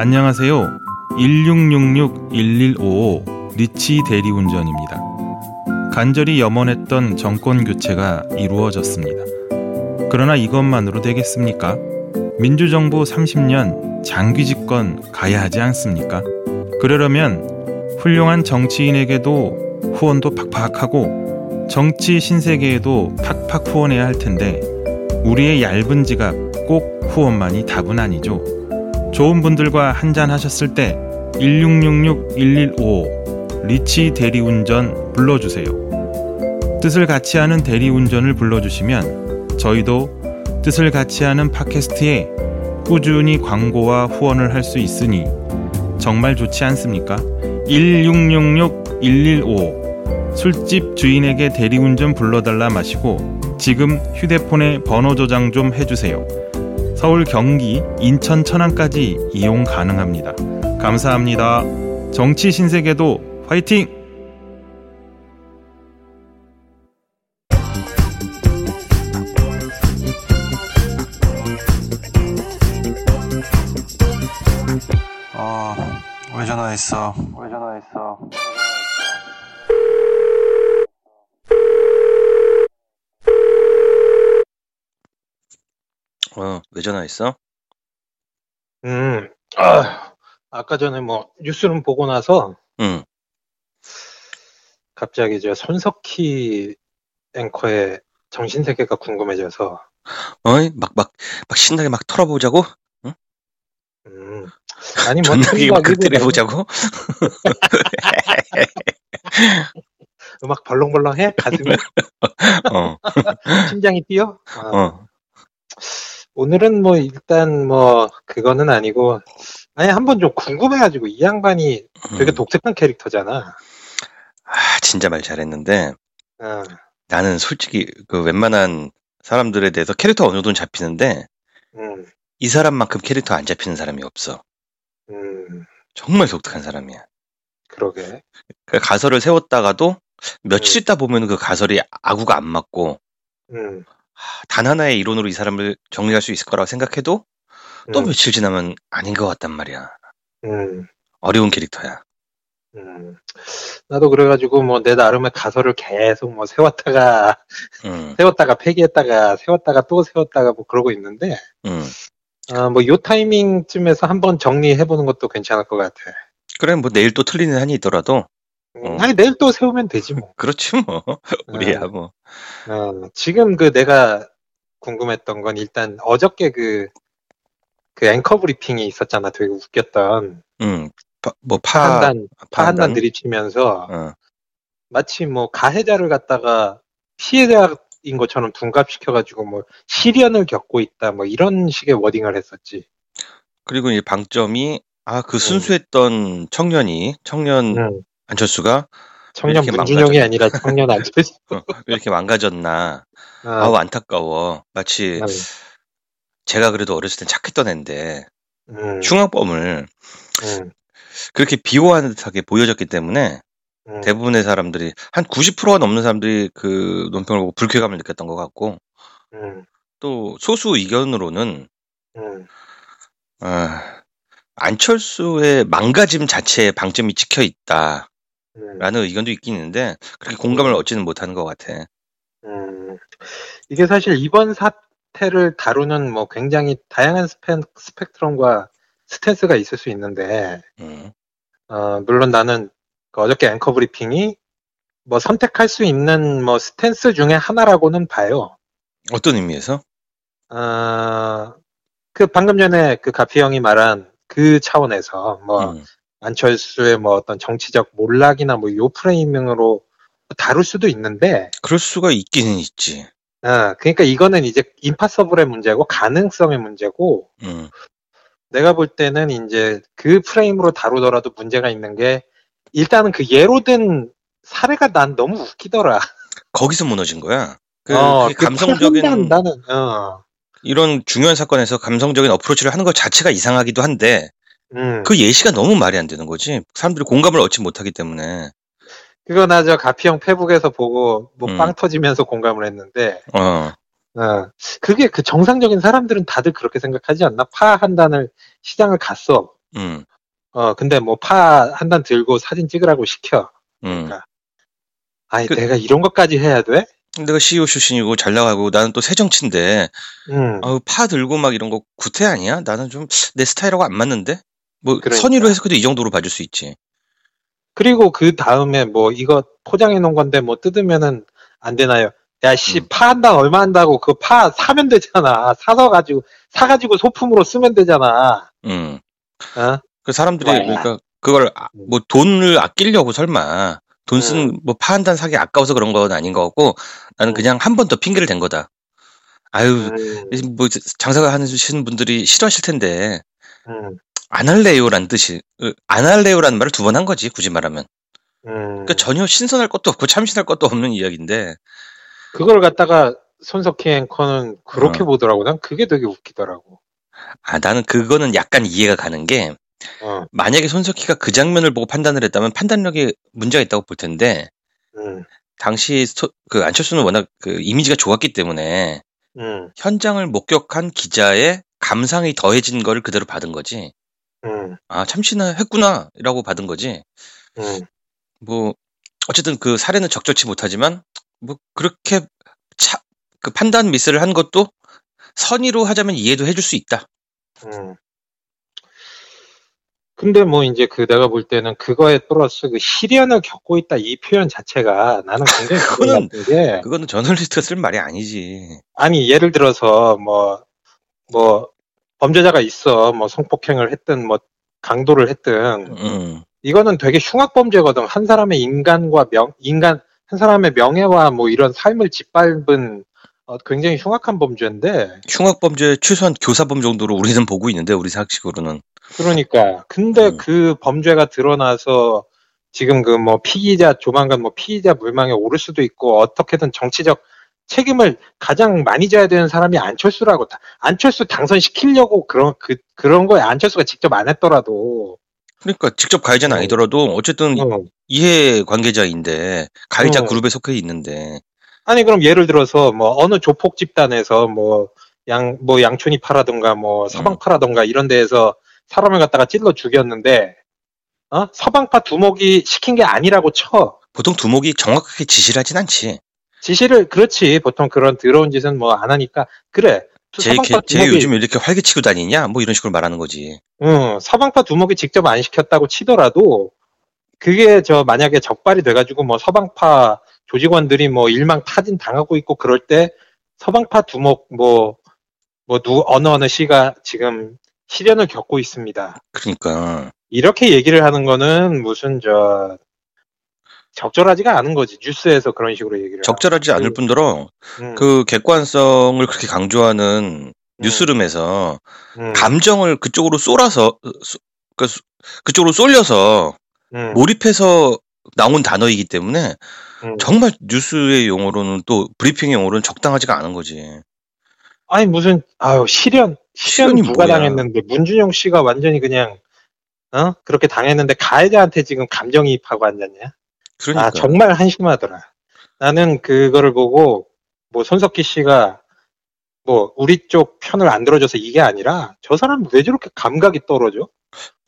안녕하세요. 1666-1155 리치 대리운전입니다. 간절히 염원했던 정권 교체가 이루어졌습니다. 그러나 이것만으로 되겠습니까? 민주정부 30년 장기 집권 가야 하지 않습니까? 그러려면 훌륭한 정치인에게도 후원도 팍팍하고 정치 신세계에도 팍팍 후원해야 할 텐데 우리의 얇은 지갑 꼭 후원만이 답은 아니죠. 좋은 분들과 한잔 하셨을 때 1666-1155 리치 대리운전 불러주세요. 뜻을 같이 하는 대리운전을 불러주시면 저희도 뜻을 같이 하는 팟캐스트에 꾸준히 광고와 후원을 할 수 있으니 정말 좋지 않습니까? 1666-1155 술집 주인에게 대리운전 불러달라 마시고 지금 휴대폰에 번호 저장 좀 해주세요. 서울, 경기, 인천, 천안까지 이용 가능합니다. 감사합니다. 정치 신세계도 화이팅! 어, 왜 전화했어? 왜 전화했어? 어, 왜 전화했어? 음, 아, 아까 전에 뭐 뉴스를 보고 나서 응. 갑자기 저 손석희 앵커의 정신 세계가 궁금해져서 어이? 막, 막, 막 신나게 막 털어보자고? 음, 아니 뭐 존나게 막 극대해보자고? 음악 벌렁벌렁해 가슴이 어, 심장이 뛰어. 아, 어. 오늘은 뭐 일단 뭐 그거는 아니고 아니 한번 좀 궁금해가지고 이 양반이 되게 음. 독특한 캐릭터잖아. 아, 진짜 말 잘했는데, 어, 나는 솔직히 그 웬만한 사람들에 대해서 캐릭터 어느 정도는 잡히는데, 음, 이 사람만큼 캐릭터 안 잡히는 사람이 없어. 음, 정말 독특한 사람이야. 그러게. 그 가설을 세웠다가도 며칠 음. 있다 보면 그 가설이 아구가 안 맞고, 음, 하, 단 하나의 이론으로 이 사람을 정리할 수 있을 거라고 생각해도 또 음, 며칠 지나면 아닌 것 같단 말이야. 음. 어려운 캐릭터야. 음, 나도 그래가지고 뭐 내 나름의 가설을 계속 뭐 세웠다가 응, 세웠다가 폐기했다가 세웠다가 또 세웠다가 뭐 그러고 있는데 응. 아, 뭐 요 타이밍쯤에서 한번 정리해보는 것도 괜찮을 것 같아. 그래, 뭐 내일 또 틀리는 한이 있더라도, 음, 어. 아니 내일 또 세우면 되지 뭐. 그렇지 뭐. 우리야 뭐. 어, 지금 그 내가 궁금했던 건 일단 어저께 그, 그 앵커 브리핑이 있었잖아. 되게 웃겼던. 응. 파, 뭐 파, 파한단, 파한단 판단? 들이치면서 어, 마치 뭐 가해자를 갖다가 피해자인 것처럼 둔갑시켜가지고 뭐 시련을 겪고 있다 뭐 이런 식의 워딩을 했었지. 그리고 이 방점이 아, 음. 그 순수했던 청년이 청년 응. 안철수가 청년 문준영이 아니라 청년 안철수. 어, 왜 이렇게 망가졌나? 어, 아우 안타까워. 마치 음, 제가 그래도 어렸을 땐 착했던 앤데 음, 흉악범을 음, 그렇게 비호하는 듯하게 보여졌기 때문에 음, 대부분의 사람들이 한 90%가 넘는 사람들이 그 논평을 보고 불쾌감을 느꼈던 것 같고 음, 또 소수 의견으로는 음, 아, 안철수의 망가짐 자체에 방점이 찍혀 있다 라는 음, 의견도 있긴 있는데 그렇게 공감을 얻지는 못하는 것 같아. 음. 이게 사실 이번 사태를 다루는 뭐 굉장히 다양한 스펙, 스펙트럼과 스탠스가 있을 수 있는데 음, 어, 물론 나는 그 어저께 앵커 브리핑이 뭐 선택할 수 있는 뭐 스탠스 중에 하나라고는 봐요. 어떤 의미에서? 어, 그 방금 전에 그 가피 형이 말한 그 차원에서 뭐 음, 안철수의 뭐 어떤 정치적 몰락이나 뭐 요 프레이밍으로 다룰 수도 있는데, 그럴 수가 있기는 있지. 어, 그러니까 이거는 이제 임파서블의 문제고 가능성의 문제고 음, 내가 볼 때는 이제 그 프레임으로 다루더라도 문제가 있는 게 일단은 그 예로 든 사례가 난 너무 웃기더라. 거기서 무너진 거야. 그, 어, 그 감성적인 나는 어, 이런 중요한 사건에서 감성적인 어프로치를 하는 것 자체가 이상하기도 한데 음. 그 예시가 너무 말이 안 되는 거지. 사람들이 공감을 얻지 못하기 때문에. 그거 나 저 가피형 페북에서 보고 뭐 음. 빵 터지면서 공감을 했는데, 어, 어, 그게 그 정상적인 사람들은 다들 그렇게 생각하지 않나? 파 한 단을 시장을 갔어. 음, 어, 근데 뭐 파 한 단 들고 사진 찍으라고 시켜. 음. 그러니까. 아니, 그- 내가 이런 것까지 해야 돼? 내가 CEO 출신이고 잘 나가고 나는 또 새정치인데 응. 아우 파 들고 막 이런 거 구태 아니야? 나는 좀 내 스타일하고 안 맞는데? 뭐 그러니까. 선의로 해석해도 이 정도로 봐줄 수 있지. 그리고 그 다음에 뭐 이거 포장해 놓은 건데 뭐 뜯으면은 안 되나요? 야, 씨, 음. 파한단 얼마 한다고 그 파 사면 되잖아. 사서 가지고, 사가지고 소품으로 쓰면 되잖아. 음. 어? 그 사람들이 와. 그러니까 그걸 아- 음. 뭐 돈을 아끼려고 설마 돈 쓴 음. 뭐 파 한 단 사기 아까워서 그런 건 아닌 것 같고 나는 음. 그냥 한 번 더 핑계를 댄 거다. 아유 음, 뭐 장사가 하시는 분들이 싫어하실 텐데 음, 안 할래요란 뜻이 으, 안 할래요라는 말을 두 번 한 거지 굳이 말하면 음. 그러니까 전혀 신선할 것도 없고 참신할 것도 없는 이야기인데 그걸 갖다가 손석희 앵커는 그렇게 어. 보더라고. 난 그게 되게 웃기더라고. 아 나는 그거는 약간 이해가 가는 게 어, 만약에 손석희가 그 장면을 보고 판단을 했다면 판단력에 문제가 있다고 볼 텐데 음, 당시 소- 그 안철수는 워낙 그 이미지가 좋았기 때문에 음, 현장을 목격한 기자의 감상이 더해진 걸 그대로 받은 거지. 음, 아 참신했구나라고 받은 거지. 음. 뭐 어쨌든 그 사례는 적절치 못하지만 뭐 그렇게 차, 그 판단 미스를 한 것도 선의로 하자면 이해도 해줄 수 있다. 음. 근데 뭐 이제 그 내가 볼 때는 그거에 플러스 그 시련을 겪고 있다 이 표현 자체가 나는 굉장히 그거는- 게 그거는 저널리스트가 쓸 말이 아니지. 아니 예를 들어서 뭐 뭐 범죄자가 있어. 뭐 성폭행을 했든 뭐 강도를 했든. 음, 이거는 되게 흉악 범죄거든. 한 사람의 인간과 명 인간 한 사람의 명예와 뭐 이런 삶을 짓밟은 어, 굉장히 흉악한 범죄인데. 흉악 범죄 최소한 교사범 정도로 우리는 보고 있는데 우리 상식으로는. 그러니까. 근데 음. 그 범죄가 드러나서 지금 그 뭐 피의자 조만간 뭐 피의자 물망에 오를 수도 있고 어떻게든 정치적 책임을 가장 많이 져야 되는 사람이 안철수라고 다- 안철수 당선시키려고 그런 그 그런 거에 안철수가 직접 안 했더라도 그러니까 직접 가해자는 어. 아니더라도 어쨌든 어. 이해 관계자인데 가해자 어. 그룹에 속해 있는데 아니 그럼 예를 들어서 뭐 어느 조폭 집단에서 뭐 양 뭐 양촌이 파라든가 뭐 서방파라든가 이런 데에서 사람을 갖다가 찔러 죽였는데 어 서방파 두목이 시킨 게 아니라고 쳐 보통 두목이 정확하게 지시를 하진 않지. 지시를 그렇지 보통 그런 더러운 짓은 뭐 안 하니까 그래 두목이 요즘 왜 이렇게 활개치고 다니냐? 뭐 이런 식으로 말하는 거지. 응, 서방파 두목이 직접 안 시켰다고 치더라도 그게 저 만약에 적발이 돼가지고 뭐 서방파 조직원들이 뭐 일망 타진 당하고 있고 그럴 때 서방파 두목 뭐 뭐누 어느 어느 씨가 지금 시련을 겪고 있습니다. 그러니까 이렇게 얘기를 하는 거는 무슨 저 적절하지가 않은 거지 뉴스에서 그런 식으로 얘기를. 적절하지 않을 그- 뿐더러 음, 그 객관성을 그렇게 강조하는 뉴스룸에서 음, 감정을 그쪽으로 쏠아서 쏘- 그 쏘- 그쪽으로 쏠려서 음, 몰입해서 나온 단어이기 때문에 음. 정말 뉴스의 용어로는 또 브리핑의 용어로는 적당하지가 않은 거지. 아니 무슨 아유 시련 시련 시련이 누가 뭐야. 당했는데 문준용 씨가 완전히 그냥 어 그렇게 당했는데 가해자한테 지금 감정이입하고 앉았냐? 그러니까 아 정말 한심하더라. 나는 그거를 보고 뭐 손석희 씨가 뭐 우리 쪽 편을 안 들어줘서 이게 아니라 저 사람 왜 저렇게 감각이 떨어져?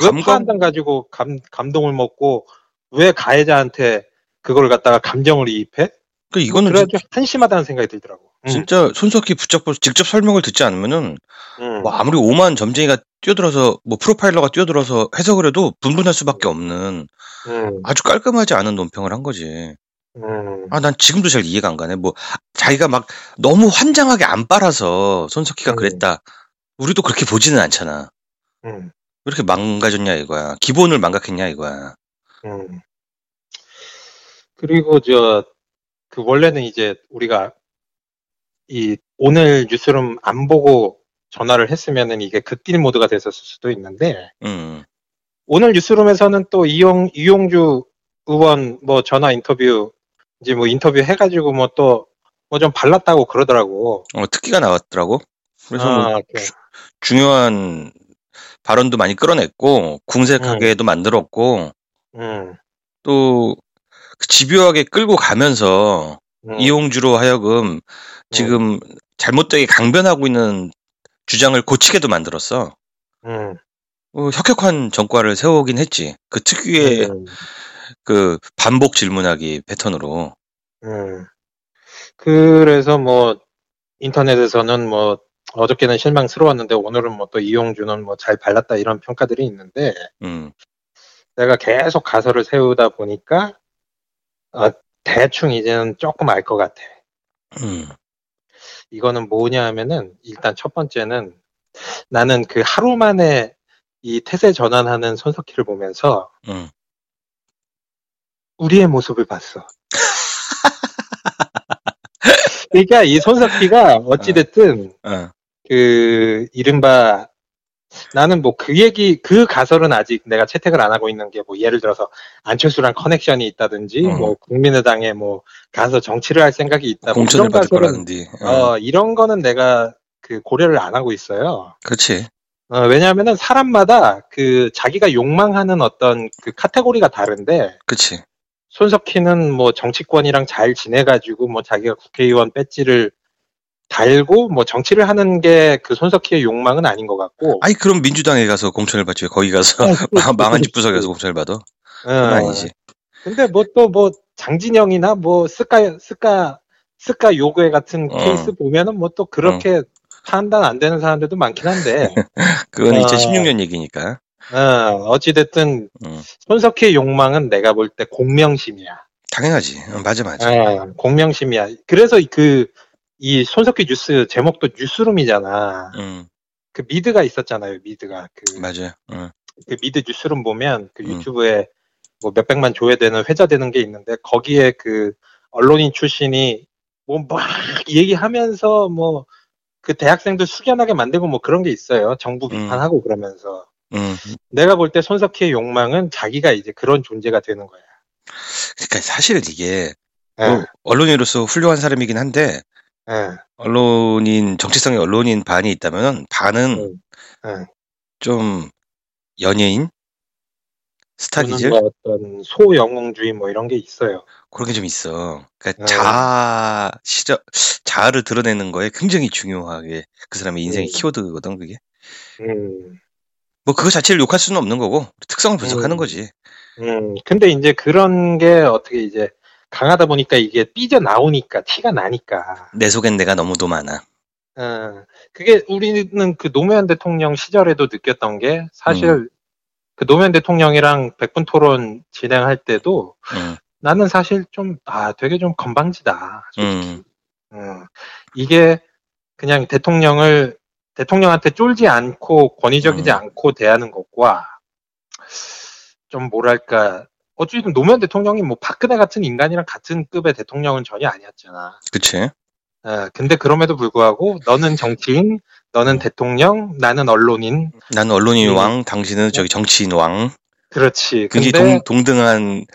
왜 감각- 파한단 가지고 감 감동을 먹고 왜 가해자한테 그걸 갖다가 감정을 이입해? 그 이거는 그래가지고 한심하다는 생각이 들더라고. 음, 진짜 손석희 붙잡고 직접 설명을 듣지 않으면은 음. 뭐 아무리 오만 점쟁이가 뛰어들어서 뭐 프로파일러가 뛰어들어서 해석을 해도 분분할 수밖에 없는 음, 아주 깔끔하지 않은 논평을 한 거지. 음. 아, 난 지금도 잘 이해가 안 가네. 뭐 자기가 막 너무 환장하게 안 빨아서 손석희가 음. 그랬다. 우리도 그렇게 보지는 않잖아. 음. 왜 이렇게 망가졌냐 이거야. 기본을 망각했냐 이거야. 음. 그리고 저, 그 원래는 이제 우리가 이 오늘 뉴스룸 안 보고 전화를 했으면은 이게 극딜 모드가 됐었을 수도 있는데 음. 오늘 뉴스룸에서는 또 이용, 이용주 의원 뭐 전화 인터뷰 이제 뭐 인터뷰 해가지고 뭐 또 뭐 좀 발랐다고 그러더라고. 어, 특기가 나왔더라고. 그래서 뭐 아, 그, 중요한 발언도 많이 끌어냈고 궁색하게도 만들었고 음, 또그 집요하게 끌고 가면서 음, 이용주로 하여금 지금 잘못되게 강변하고 있는 주장을 고치게도 만들었어. 음, 어, 혁혁한 전과를 세우긴 했지. 그 특유의 음, 그 반복 질문하기 패턴으로. 음. 그래서 뭐 인터넷에서는 뭐 어저께는 실망스러웠는데 오늘은 뭐 또 이용주는 뭐 잘 발랐다 이런 평가들이 있는데 음, 내가 계속 가설을 세우다 보니까 어, 대충 이제는 조금 알 것 같아. 음, 이거는 뭐냐 하면은 일단 첫 번째는 나는 그 하루 만에 이 태세 전환하는 손석희를 보면서 음. 우리의 모습을 봤어. 그러니까 이 손석희가 어찌됐든 어, 그 이른바 나는 뭐 그 얘기 그 가설은 아직 내가 채택을 안 하고 있는 게 뭐 예를 들어서 안철수랑 커넥션이 있다든지 음. 뭐 국민의당에 뭐 가서 정치를 할 생각이 있다 뭐 공천을 이런 받을 가설은. 어, 어 이런 거는 내가 그 고려를 안 하고 있어요. 그렇지. 어, 왜냐하면은 사람마다 그 자기가 욕망하는 어떤 그 카테고리가 다른데 그렇지. 손석희는 뭐 정치권이랑 잘 지내가지고 뭐 자기가 국회의원 배지를 달고 뭐 정치를 하는 게 그 손석희의 욕망은 아닌 것 같고. 아니 그럼 민주당에 가서 공천을 받지 왜 거기 가서 아, 망- 망한 집 그렇지. 구석에서 공천을 받아? 어, 그건 아니지. 근데 뭐또뭐 장진영이나 뭐 스카 스카 스카 요괴 같은 어. 케이스 보면은 뭐 또 그렇게 판단 안 되는 사람들도 많긴 한데. 그건 어. 2016년 얘기니까. 어, 어찌됐든 음. 손석희의 욕망은 내가 볼 때 공명심이야. 당연하지. 어, 맞아 맞아. 어, 공명심이야. 그래서 그 이 손석희 뉴스 제목도 뉴스룸이잖아. 음, 그 미드가 있었잖아요. 미드가 그, 맞아요. 어, 그 미드 뉴스룸 보면 그 음. 유튜브에 뭐 몇백만 조회되는 회자되는 게 있는데 거기에 그 언론인 출신이 뭐 막 얘기하면서 뭐 그 대학생들 숙연하게 만들고 뭐 그런 게 있어요. 정부 음. 비판하고 그러면서 음. 내가 볼 때 손석희의 욕망은 자기가 이제 그런 존재가 되는 거야. 그러니까 사실 이게 예, 뭐 언론인으로서 훌륭한 사람이긴 한데 예, 언론인 정치성의 언론인 반이 있다면 반은 음, 예. 좀 연예인 스타 기질 뭐 어떤 소영웅주의 뭐 이런 게 있어요. 그런 게 좀 있어. 그러니까 음. 자아 시저 자아를 드러내는 거에 굉장히 중요하게 그 사람의 인생의 음. 키워드거든 그게. 음, 뭐 그거 자체를 욕할 수는 없는 거고 특성을 분석하는 음. 거지. 음. 근데 이제 그런 게 어떻게 이제 강하다 보니까 이게 삐져 나오니까 티가 나니까. 내 속엔 내가 너무도 많아. 어, 그게 우리는 그 노무현 대통령 시절에도 느꼈던 게 사실 음. 그 노무현 대통령이랑 백분 토론 진행할 때도 음, 나는 사실 좀, 아, 되게 좀 건방지다. 솔직히. 음, 어, 이게 그냥 대통령을 대통령한테 쫄지 않고 권위적이지 음. 않고 대하는 것과 좀 뭐랄까 어쨌든 노무현 대통령이 뭐 박근혜 같은 인간이랑 같은 급의 대통령은 전혀 아니었잖아. 그치. 어, 근데 그럼에도 불구하고 너는 정치인, 너는 대통령, 나는 언론인. 나는 언론인 음. 왕, 당신은 저기 정치인 왕. 그렇지. 굉장히 근데 동, 동등한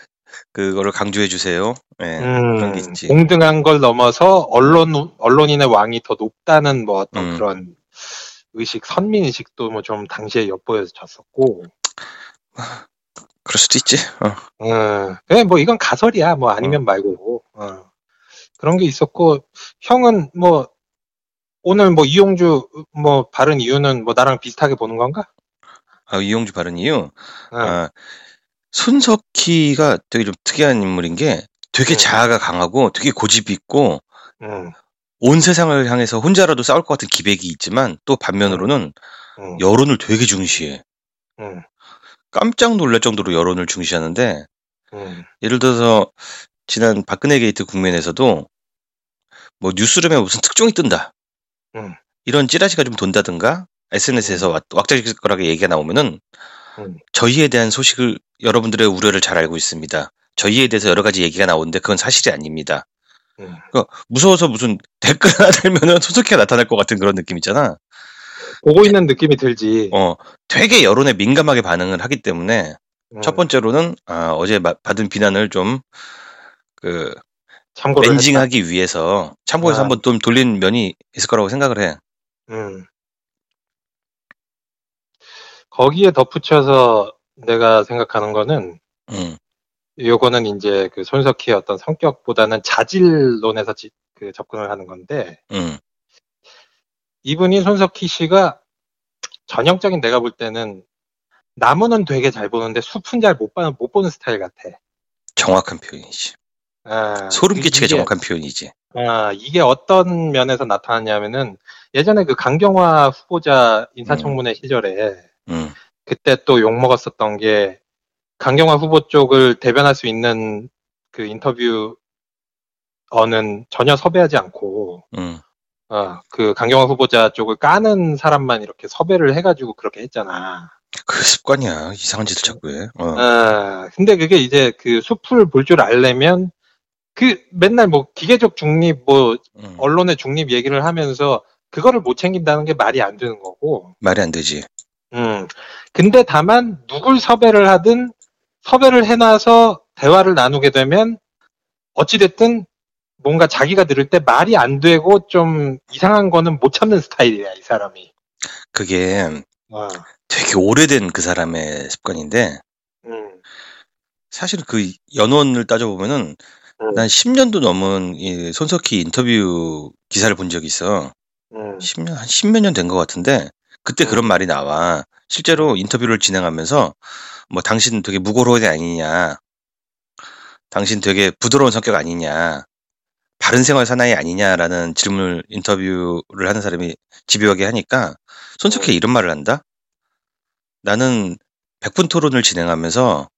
그거를 강조해 주세요. 게 음. 공등한 걸 넘어서 언론 언론인의 왕이 더 높다는 뭐 어떤 음. 그런 의식, 선민 의식도 뭐 좀 당시에 엿보여졌었고, 그럴 수도 있지. 어. 어, 그냥 뭐 이건 가설이야, 뭐 아니면 말고, 어. 그런 게 있었고, 형은 뭐 오늘 뭐 이용주 뭐 바른 이유는 뭐 나랑 비슷하게 보는 건가? 아, 이용주 바른 이유. 어, 아, 손석희가 되게 좀 특이한 인물인 게 되게 음. 자아가 강하고 되게 고집이 있고 음, 온 세상을 향해서 혼자라도 싸울 것 같은 기백이 있지만 또 반면으로는 음, 여론을 되게 중시해. 음, 깜짝 놀랄 정도로 여론을 중시하는데 음, 예를 들어서 지난 박근혜 게이트 국면에서도 뭐 뉴스룸에 무슨 특종이 뜬다. 음. 이런 찌라시가 좀 돈다든가 SNS에서 왁자지껄하게 얘기가 나오면은 음. 저희에 대한 소식을 여러분들의 우려를 잘 알고 있습니다. 저희에 대해서 여러 가지 얘기가 나오는데 그건 사실이 아닙니다. 음. 그러니까 무서워서 무슨 댓글 하나 달면은 소속기가 나타날 것 같은 그런 느낌 있잖아. 보고 있는 느낌이 들지. 어, 되게 여론에 민감하게 반응을 하기 때문에 음, 첫 번째로는 아, 어제 마- 받은 비난을 좀그 참고를 멘징하기 위해서 참고해서 아. 한번 좀 돌린 면이 있을 거라고 생각을 해. 음. 거기에 덧붙여서 내가 생각하는 거는 음, 요거는 이제 그 손석희의 어떤 성격보다는 자질론에서 지- 그 접근을 하는 건데 음, 이분이 손석희 씨가 전형적인 내가 볼 때는 나무는 되게 잘 보는데 숲은 잘못못 보는 스타일 같아. 정확한 표현이지. 아, 소름 끼치게 이게- 정확한 표현이지. 아, 이게 어떤 면에서 나타났냐면은 예전에 그 강경화 후보자 인사청문회 시절에 음, 그때 또 욕 먹었었던 게 강경화 후보 쪽을 대변할 수 있는 그 인터뷰 어는 전혀 섭외하지 않고 음. 어, 그 강경화 후보자 쪽을 까는 사람만 이렇게 섭외를 해가지고 그렇게 했잖아. 그 습관이야. 이상한 짓을 자꾸 해. 어. 아, 근데 그게 이제 그 숲을 볼 줄 알려면 그 맨날 뭐 기계적 중립 뭐 음. 언론의 중립 얘기를 하면서 그거를 못 챙긴다는 게 말이 안 되는 거고. 말이 안 되지. 음. 근데 다만 누굴 섭외를 하든 섭외를 해놔서 대화를 나누게 되면 어찌됐든 뭔가 자기가 들을 때 말이 안 되고 좀 이상한 거는 못 참는 스타일이야, 이 사람이. 그게 어. 되게 오래된 그 사람의 습관인데 음. 사실 그 연원을 따져보면은 음. 난 10년도 넘은 이 손석희 인터뷰 기사를 본 적이 있어. 음. 10년, 한 10몇 년 된 것 같은데, 그때 음. 그런 말이 나와. 실제로 인터뷰를 진행하면서, 뭐, 당신 되게 무고로운 애 아니냐. 당신 되게 부드러운 성격 아니냐. 바른 생활 사나이 아니냐라는 질문을 인터뷰를 하는 사람이 집요하게 하니까, 손석희가 이런 말을 한다? 나는 100분 토론을 진행하면서,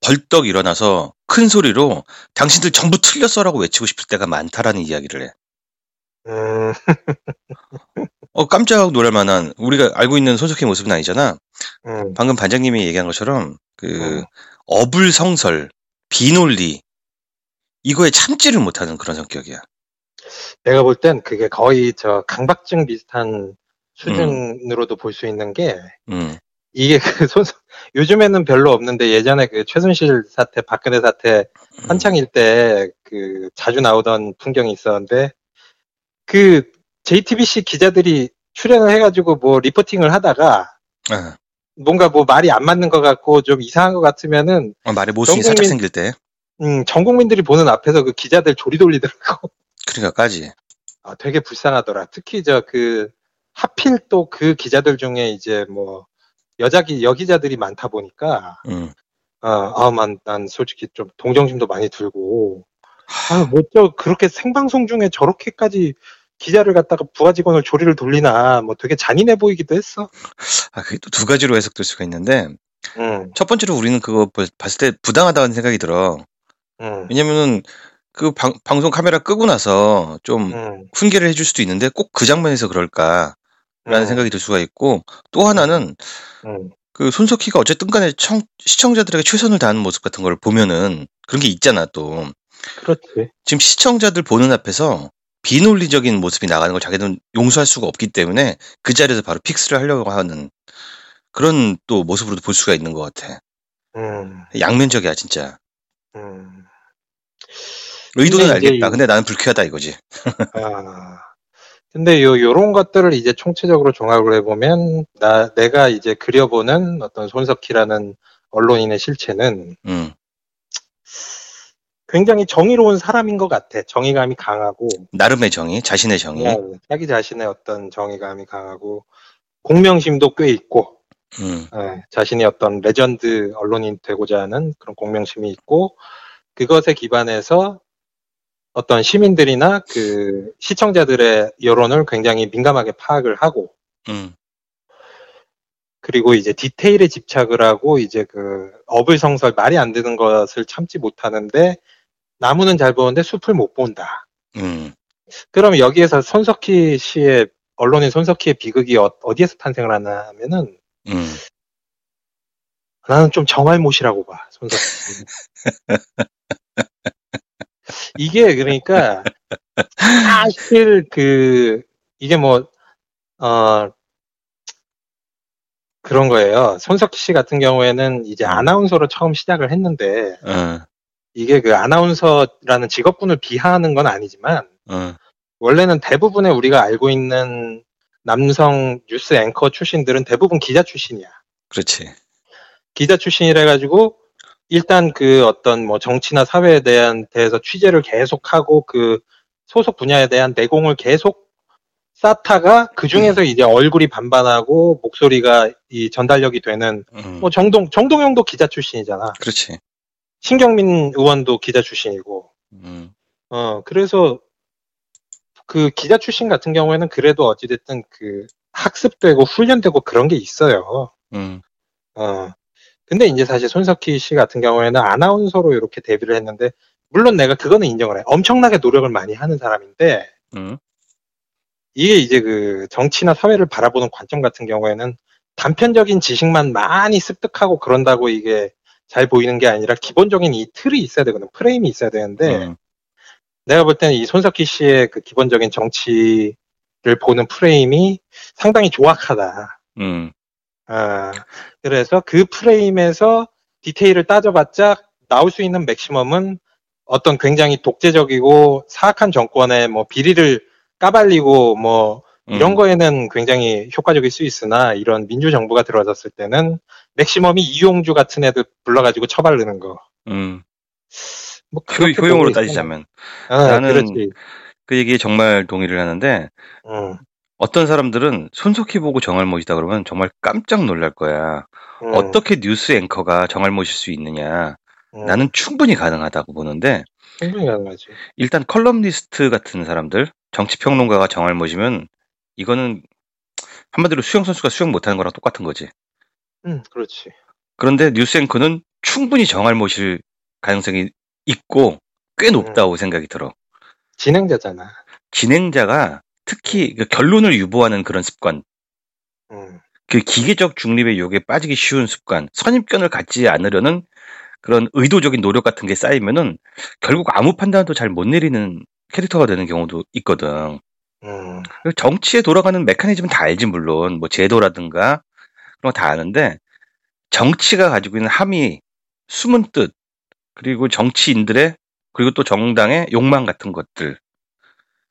벌떡 일어나서 큰 소리로 당신들 전부 틀렸어라고 외치고 싶을 때가 많다라는 이야기를 해. 음. 어, 깜짝 놀랄 만한, 우리가 알고 있는 손석희 모습은 아니잖아. 음. 방금 반장님이 얘기한 것처럼, 그, 음. 어불성설, 비논리, 이거에 참지를 못하는 그런 성격이야. 내가 볼 땐 그게 거의 저 강박증 비슷한 수준으로도 볼수 있는 게 음, 이게 그 손, 요즘에는 별로 없는데 예전에 그 최순실 사태, 박근혜 사태 한창일 때 그 자주 나오던 풍경이 있었는데 그 JTBC 기자들이 출연을 해가지고 뭐 리포팅을 하다가 아, 뭔가 뭐 말이 안 맞는 것 같고 좀 이상한 것 같으면은 어, 말에 모순이 전 살짝 생길 때, 음, 전 국민들이 보는 앞에서 그 기자들 조리 돌리더라고. 그러니까까지. 아, 되게 불쌍하더라. 특히 저 그 하필 또 그 기자들 중에 이제 뭐 여자 기 여기자들이 많다 보니까 음, 아, 아, 만, 난 솔직히 좀 동정심도 많이 들고 아, 뭐저 그렇게 생방송 중에 저렇게까지 기자를 갖다가 부하 직원을 조리를 돌리나 뭐 되게 잔인해 보이기도 했어. 아, 그게 또 두 가지로 해석될 수가 있는데, 응, 첫 번째로 우리는 그거 볼- 봤을 때 부당하다는 생각이 들어. 응, 왜냐면은, 그 방, 방송 카메라 끄고 나서 좀 응. 훈계를 해줄 수도 있는데 꼭 그 장면에서 그럴까? 라는 응, 생각이 들 수가 있고, 또 하나는 응, 그 손석희가 어쨌든 간에 청, 시청자들에게 최선을 다하는 모습 같은 걸 보면은 그런 게 있잖아, 또. 그렇지. 지금 시청자들 보는 앞에서 비논리적인 모습이 나가는 걸 자기는 용서할 수가 없기 때문에 그 자리에서 바로 픽스를 하려고 하는 그런 또 모습으로도 볼 수가 있는 것 같아. 응, 양면적이야, 진짜. 응. 의도는 근데 알겠다. 이- 근데 나는 불쾌하다 이거지. 아, 근데 요, 요런 것들을 이제 총체적으로 종합을 해보면, 나, 내가 이제 그려보는 어떤 손석희라는 언론인의 실체는 음, 굉장히 정의로운 사람인 것 같아. 정의감이 강하고, 나름의 정의, 자신의 정의. 어, 자기 자신의 어떤 정의감이 강하고, 공명심도 꽤 있고, 음, 예, 자신이 어떤 레전드 언론인 되고자 하는 그런 공명심이 있고, 그것에 기반해서 어떤 시민들이나 그 시청자들의 여론을 굉장히 민감하게 파악을 하고, 음, 그리고 이제 디테일에 집착을 하고 이제 그 어불성설 말이 안 되는 것을 참지 못하는데 나무는 잘 보는데 숲을 못 본다. 음. 그러면 여기에서 손석희 씨의 언론인 손석희의 비극이 어, 디에서 탄생을 하나 하면은 음. 나는 좀 정알못이라고 봐. 손석희. 이게 그러니까 사실 그 이게 뭐 어. 그런 거예요. 손석희 씨 같은 경우에는 이제 아나운서로 처음 시작을 했는데, 어, 이게 그 아나운서라는 직업군을 비하하는 건 아니지만, 어, 원래는 대부분의 우리가 알고 있는 남성 뉴스 앵커 출신들은 대부분 기자 출신이야. 그렇지. 기자 출신이라 해가지고, 일단 그 어떤 뭐 정치나 사회에 대한 대해서 취재를 계속하고 그 소속 분야에 대한 내공을 계속 쌓다가 그 중에서 이제 얼굴이 반반하고 목소리가 이 전달력이 되는 음, 뭐 정동 정동영도 기자 출신이잖아. 그렇지. 신경민 의원도 기자 출신이고. 음, 어 그래서 그 기자 출신 같은 경우에는 그래도 어찌됐든 그 학습되고 훈련되고 그런 게 있어요. 음, 어. 근데 이제 사실 손석희 씨 같은 경우에는 아나운서로 이렇게 데뷔를 했는데, 물론 내가 그거는 인정을 해. 엄청나게 노력을 많이 하는 사람인데, 음, 이게 이제 그 정치나 사회를 바라보는 관점 같은 경우에는 단편적인 지식만 많이 습득하고 그런다고 이게 잘 보이는 게 아니라 기본적인 이 틀이 있어야 되거든. 프레임이 있어야 되는데, 음, 내가 볼 때는 이 손석희 씨의 그 기본적인 정치를 보는 프레임이 상당히 조악하다. 음, 아, 그래서 그 프레임에서 디테일을 따져봤자 나올 수 있는 맥시멈은 어떤 굉장히 독재적이고 사악한 정권의 뭐 비리를 까발리고 뭐 이런 음. 거에는 굉장히 효과적일 수 있으나 이런 민주 정부가 들어섰을 때는 맥시멈이 이용주 같은 애들 불러가지고 처바르는 거. 음. 뭐 효, 그렇게 효용으로. 따지자면 아, 나는 그렇지. 그 얘기에 정말 동의를 하는데 음, 어떤 사람들은 손석희 보고 정알못이다 그러면 정말 깜짝 놀랄 거야. 음, 어떻게 뉴스 앵커가 정알못일 수 있느냐. 음, 나는 충분히 가능하다고 보는데 충분히 가능하지. 일단 칼럼니스트 같은 사람들, 정치평론가가 정알못이면 이거는 한마디로 수영 선수가 수영 못하는 거랑 똑같은 거지. 음, 그렇지. 그런데 뉴스 앵커는 충분히 정알못일 가능성이 있고 꽤 높다고 생각이 들어. 진행자잖아. 진행자가 특히 그 결론을 유보하는 그런 습관, 음, 그 기계적 중립의 유혹에 빠지기 쉬운 습관, 선입견을 갖지 않으려는 그런 의도적인 노력 같은 게 쌓이면은 결국 아무 판단도 잘 못 내리는 캐릭터가 되는 경우도 있거든. 음, 그리고 정치에 돌아가는 메커니즘은 다 알지 물론. 뭐 제도라든가 그런 거 다 아는데 정치가 가지고 있는 함의, 숨은 뜻 그리고 정치인들의 그리고 또 정당의 욕망 같은 것들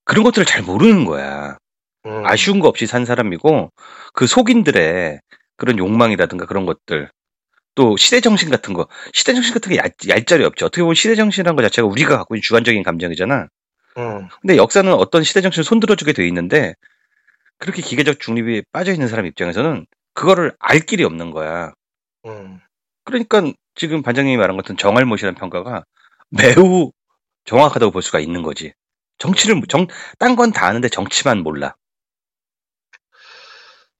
그런 것들을 잘 모르는 거야. 음. 아쉬운 거 없이 산 사람이고 그 속인들의 그런 욕망이라든가 그런 것들 또 시대 정신 같은 거 시대 정신 같은 게 얄, 얄짤이 없죠. 어떻게 보면 시대 정신이라는 것 자체가 우리가 갖고 있는 주관적인 감정이잖아. 음, 근데 역사는 어떤 시대 정신을 손들어주게 돼 있는데 그렇게 기계적 중립이 빠져 있는 사람 입장에서는 그거를 알 길이 없는 거야. 음. 그러니까 지금 반장님이 말한 것 같은 정할못이라는 평가가 매우 정확하다고 볼 수가 있는 거지. 정치를 정, 딴 건 다 아는데 정치만 몰라.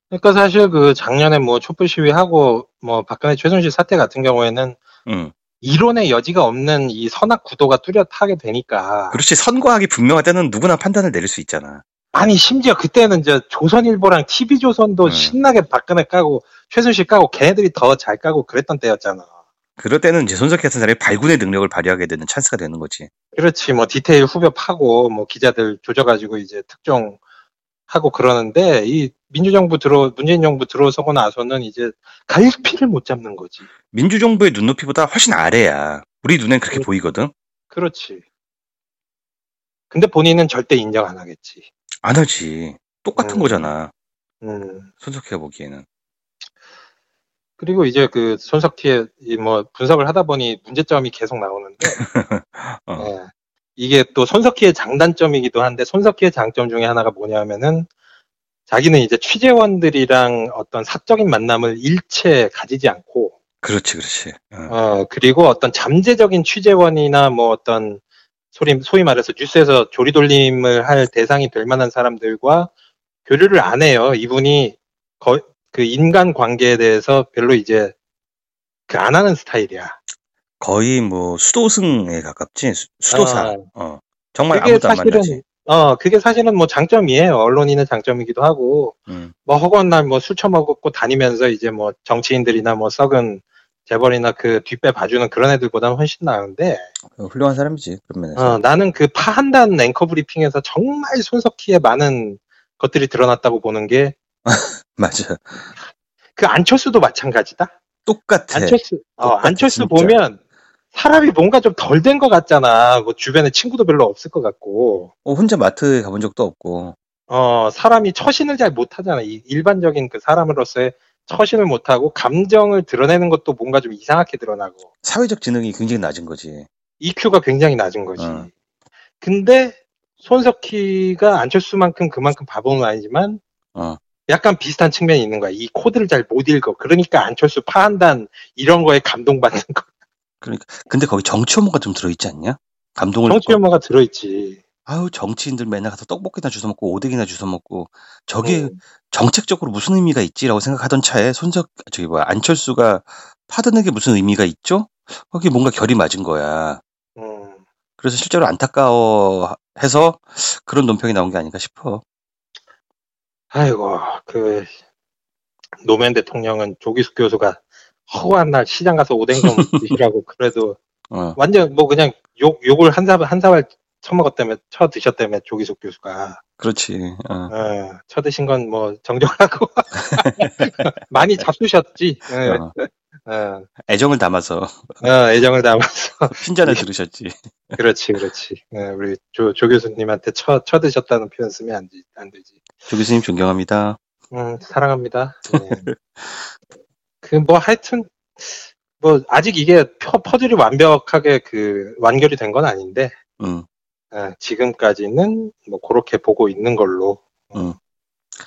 그러니까 사실 그 작년에 뭐 촛불 시위하고 뭐 박근혜 최순실 사태 같은 경우에는 응. 이론의 여지가 없는 이 선악 구도가 뚜렷하게 되니까 그렇지 선거하기 분명할 때는 누구나 판단을 내릴 수 있잖아. 아니 심지어 그때는 이제 조선일보랑 TV조선도 음. 신나게 박근혜 까고 최순실 까고 걔네들이 더 잘 까고 그랬던 때였잖아. 그럴 때는 이제 손석희 같은 사람이 발군의 능력을 발휘하게 되는 찬스가 되는 거지. 그렇지 뭐 디테일 후벼 파고 뭐 기자들 조져가지고 이제 특종 하고 그러는데 이 민주정부 들어 문재인 정부 들어서고 나서는 이제 갈피를 못 잡는 거지. 민주정부의 눈높이보다 훨씬 아래야. 우리 눈엔 그렇게 음. 보이거든. 그렇지. 근데 본인은 절대 인정 안 하겠지. 안 하지. 똑같은 음. 거잖아. 음. 손석희가 보기에는. 그리고 이제 그 손석희의 이뭐 분석을 하다 보니 문제점이 계속 나오는데 어. 예. 이게 또 손석희의 장단점이기도 한데 손석희의 장점 중에 하나가 뭐냐면은 자기는 이제 취재원들이랑 어떤 사적인 만남을 일체 가지지 않고 그렇지, 그렇지. 어. 어 그리고 어떤 잠재적인 취재원이나 뭐 어떤 소리 소위 말해서 뉴스에서 조리돌림을 할 대상이 될 만한 사람들과 교류를 안 해요. 이분이 거, 그 인간 관계에 대해서 별로 이제 그 안 하는 스타일이야. 거의 뭐 수도승에 가깝지. 수- 수도사. 아. 어. 정말 그게 아무도 안 만나지. 사실은 어 그게 사실은 뭐 장점이에요. 언론인의 장점이기도 하고 음. 뭐 허구한 날 뭐 술 처먹고 다니면서 이제 뭐 정치인들이나 뭐 썩은 재벌이나 그 뒷배 봐주는 그런 애들보다는 훨씬 나은데 어, 훌륭한 사람이지. 그런 면에서. 어, 나는 그 파한단 앵커 브리핑에서 정말 손석희의 많은 것들이 드러났다고 보는 게그 맞아. 안철수도 마찬가지다. 똑같아. 안철수 어, 똑같아, 안철수 진짜. 보면 사람이 뭔가 좀 덜 된 것 같잖아. 뭐 주변에 친구도 별로 없을 것 같고. 어, 혼자 마트 가본 적도 없고. 어, 사람이 처신을 잘 못하잖아. 이 일반적인 그 사람으로서의 처신을 못하고 감정을 드러내는 것도 뭔가 좀 이상하게 드러나고 사회적 지능이 굉장히 낮은 거지. EQ가 굉장히 낮은 거지. 어. 근데 손석희가 안철수만큼 그만큼 바보는 아니지만 어. 약간 비슷한 측면이 있는 거야. 이 코드를 잘 못 읽어. 그러니까 안철수 파한단 이런 거에 감동받는 거. 근데 거기 정치 혐오가 좀 들어있지 않냐? 감동을 정치. 혐오가 들어있지. 아유 정치인들 맨날 가서 떡볶이나 주워 먹고 오뎅이나 주워 먹고 저게 음. 정책적으로 무슨 의미가 있지라고 생각하던 차에 손석 저기 뭐야 안철수가 파드는 게 무슨 의미가 있죠? 거기 뭔가 결이 맞은 거야. 음. 그래서 실제로 안타까워해서 그런 논평이 나온 게 아닌가 싶어. 아이고, 그, 노무현 대통령은 조기숙 교수가 허구한 날 시장 가서 오뎅 좀 드시라고 그래도 어, 완전 뭐 그냥 욕, 욕을 한 사발, 한 사발 처먹었다며, 쳐 드셨다며, 조기숙 교수가. 그렇지. 어. 어, 쳐 드신 건 뭐 정정하고. 많이 잡수셨지. 어, 어, 어, 애정을 담아서 어, 애정을 담아서. 핀잔을 들으셨지. 그렇지, 그렇지. 어, 우리 조, 조 교수님한테 쳐, 쳐 드셨다는 표현 쓰면 안, 되, 안 되지. 조 교수님 존경합니다. 음, 사랑합니다. 그뭐 하여튼 뭐 아직 이게 퍼, 퍼즐이 완벽하게 그 완결이 된 건 아닌데 음, 어, 지금까지는 뭐 그렇게 보고 있는 걸로 어, 음.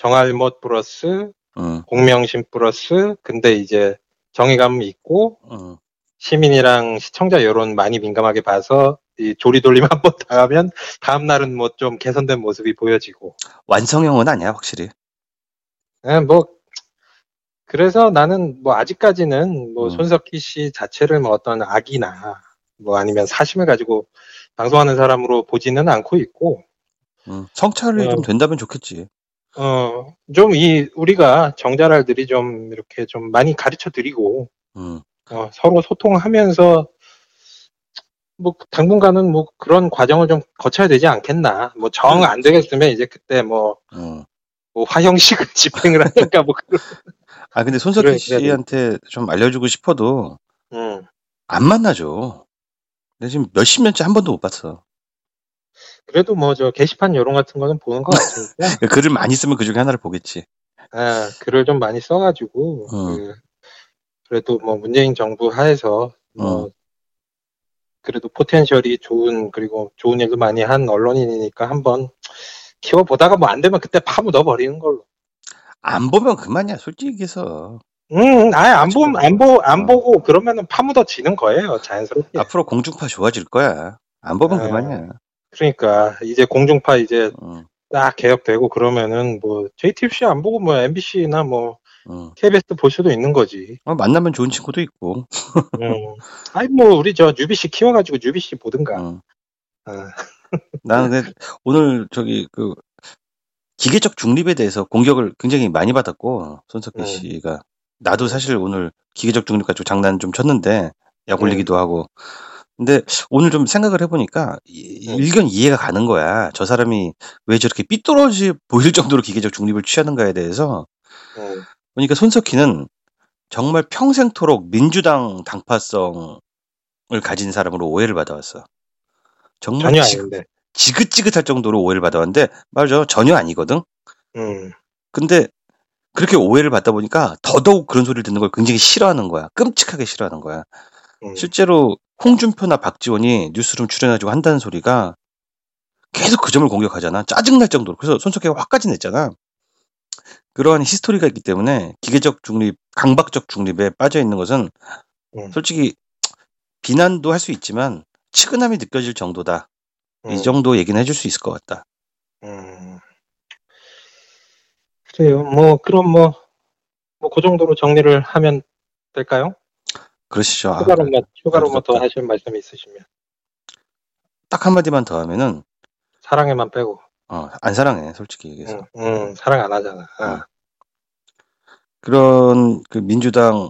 정알못 플러스 음, 공명심 플러스 근데 이제 정의감 있고 음. 시민이랑 시청자 여론 많이 민감하게 봐서 이 조리돌림 한 번 당하면 다음 날은 뭐 좀 개선된 모습이 보여지고 완성형은 아니야 확실히. 예, 뭐 그래서 나는 뭐 아직까지는 뭐 음. 손석희 씨 자체를 뭐 어떤 악이나 뭐 아니면 사심을 가지고 방송하는 사람으로 보지는 않고 있고 음, 성찰이 어. 좀 된다면 좋겠지. 어 좀 이 우리가 정자랄들이 좀 이렇게 좀 많이 가르쳐 드리고 음, 어, 서로 소통하면서 뭐 당분간은 뭐 그런 과정을 좀 거쳐야 되지 않겠나 뭐 정 안 되겠으면 이제 그때 뭐, 음. 뭐 화형식을 집행을 하든가 뭐 그런 아 근데 손석희 씨한테 좀 알려주고 싶어도 음. 안 만나죠. 내가 지금 몇십 년째 한 번도 못 봤어. 그래도 뭐 저 게시판 여론 같은 거는 보는 것 같으니까 글을 많이 쓰면 그 중에 하나를 보겠지. 아, 글을 좀 많이 써가지고 어. 그, 래도뭐 문재인 정부 하에서 뭐 어. 그래도 포텐셜이 좋은 그리고 좋은 일도 많이 한 언론인이니까 한번 키워보다가 뭐 안 되면 그때 파묻어 버리는 걸로. 안 보면 그만이야, 솔직히 얘기해서. 음, 아예 안 보면 안 보, 안 어. 보고 그러면은 파묻어지는 거예요, 자연스럽게. 앞으로 공중파 좋아질 거야. 안 보면 아. 그만이야. 그러니까 이제 공중파 이제 응, 딱 개혁되고 그러면은 뭐 JTBC 안 보고 뭐 MBC나 뭐 응. KBS 볼 수도 있는 거지. 어, 만나면 좋은 친구도 있고. 음. 아니 뭐 우리 저 UBC 키워가지고 UBC 보든가. 응. 어. 나는 근데 오늘 저기 그 기계적 중립에 대해서 공격을 굉장히 많이 받았고 손석희 음. 씨가 나도 사실 오늘 기계적 중립 가지고 장난 좀 쳤는데 약 올리기도 하고 근데 오늘 좀 생각을 해보니까 이- 음. 일견 이해가 가는 거야 저 사람이 왜 저렇게 삐뚤어지 보일 정도로 기계적 중립을 취하는가에 대해서 음. 그러니까 손석희는 정말 평생토록 민주당 당파성을 가진 사람으로 오해를 받아왔어 정말 전혀 지- 아닌데. 지긋지긋할 정도로 오해를 받아왔는데 맞아 전혀 아니거든. 음. 근데 그렇게 오해를 받다 보니까 더더욱 그런 소리를 듣는 걸 굉장히 싫어하는 거야. 끔찍하게 싫어하는 거야. 음. 실제로 홍준표나 박지원이 뉴스룸 출연해가지고 한다는 소리가 계속 그 점을 공격하잖아. 짜증날 정도로. 그래서 손석희가 화까지 냈잖아. 그러한 히스토리가 있기 때문에 기계적 중립, 강박적 중립에 빠져 있는 것은 음. 솔직히 비난도 할 수 있지만 치근함이 느껴질 정도다. 음. 이 정도 얘기는 해줄 수 있을 것 같다. 음. 그래요. 뭐 그럼 뭐 뭐 그 정도로 정리를 하면 될까요? 그러시죠. 아, 추가로 뭐 추가로 뭐 더. 하실 말씀이 있으시면 딱 한마디만 더 하면은 사랑에만 빼고. 어, 안 사랑해 솔직히 얘기해서 응, 응, 사랑 안 하잖아. 아. 어. 그런 그 민주당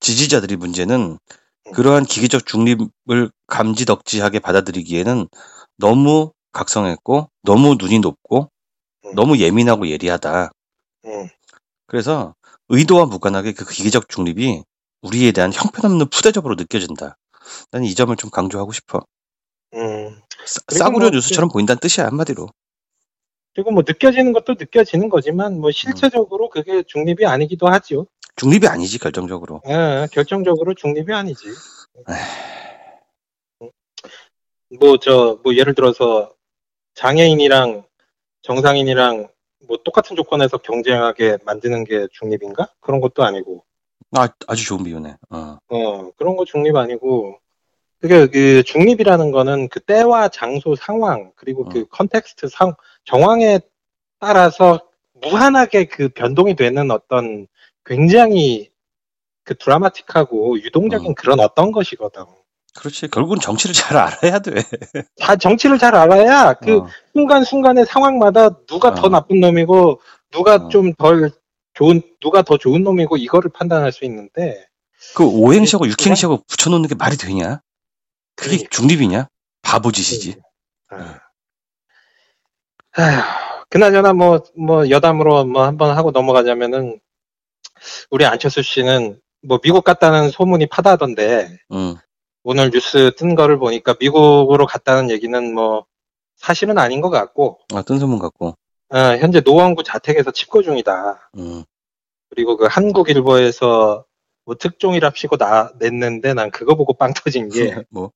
지지자들이 문제는 그러한 기계적 중립을 감지덕지하게 받아들이기에는 너무 각성했고 너무 눈이 높고 음. 너무 예민하고 예리하다. 응. 그래서 의도와 무관하게 그 기계적 중립이 우리에 대한 형편없는 푸대접으로 느껴진다. 나는 이 점을 좀 강조하고 싶어. 싸, 그리고 싸구려 뭐 뉴스처럼 보인다는 뜻이야 한마디로. 그리고 뭐 느껴지는 것도 느껴지는 거지만 뭐 실체적으로 그게 중립이 아니기도 하죠. 중립이 아니지 결정적으로. 예, 결정적으로 중립이 아니지. 뭐저뭐 예를 들어서 장애인이랑 정상인이랑 뭐 똑같은 조건에서 경쟁하게 만드는 게 중립인가? 그런 것도 아니고. 아, 아주 좋은 비유네. 어. 어, 그런 거 중립 아니고. 그게 그 중립이라는 거는 그 때와 장소 상황 그리고 그 context 상 정황에 따라서 무한하게 그 변동이 되는 어떤 굉장히 그 드라마틱하고 유동적인 음. 그런 어떤 것이거든. 그렇지. 결국은 정치를 잘 알아야 돼. 다 정치를 잘 알아야 그 어. 순간순간의 상황마다 누가 어. 더 나쁜 놈이고 누가 어. 좀덜 좋은 누가 더 좋은 놈이고 이거를 판단할 수 있는데 그 오행시하고 육행시하고 붙여놓는 게 말이 되냐? 그게 그러니까. 중립이냐? 바보 짓이지. 아. 아휴, 그나저나 뭐, 뭐, 여담으로 뭐 한번 하고 넘어가자면은, 우리 안철수 씨는 뭐 미국 갔다는 소문이 파다하던데, 응. 오늘 뉴스 뜬 거를 보니까 미국으로 갔다는 얘기는 뭐, 사실은 아닌 것 같고, 아, 뜬 소문 같고. 어, 현재 노원구 자택에서 칩거 중이다. 응. 그리고 그 한국일보에서 뭐 특종이랍시고 나, 냈는데 난 그거 보고 빵 터진 게, 뭐.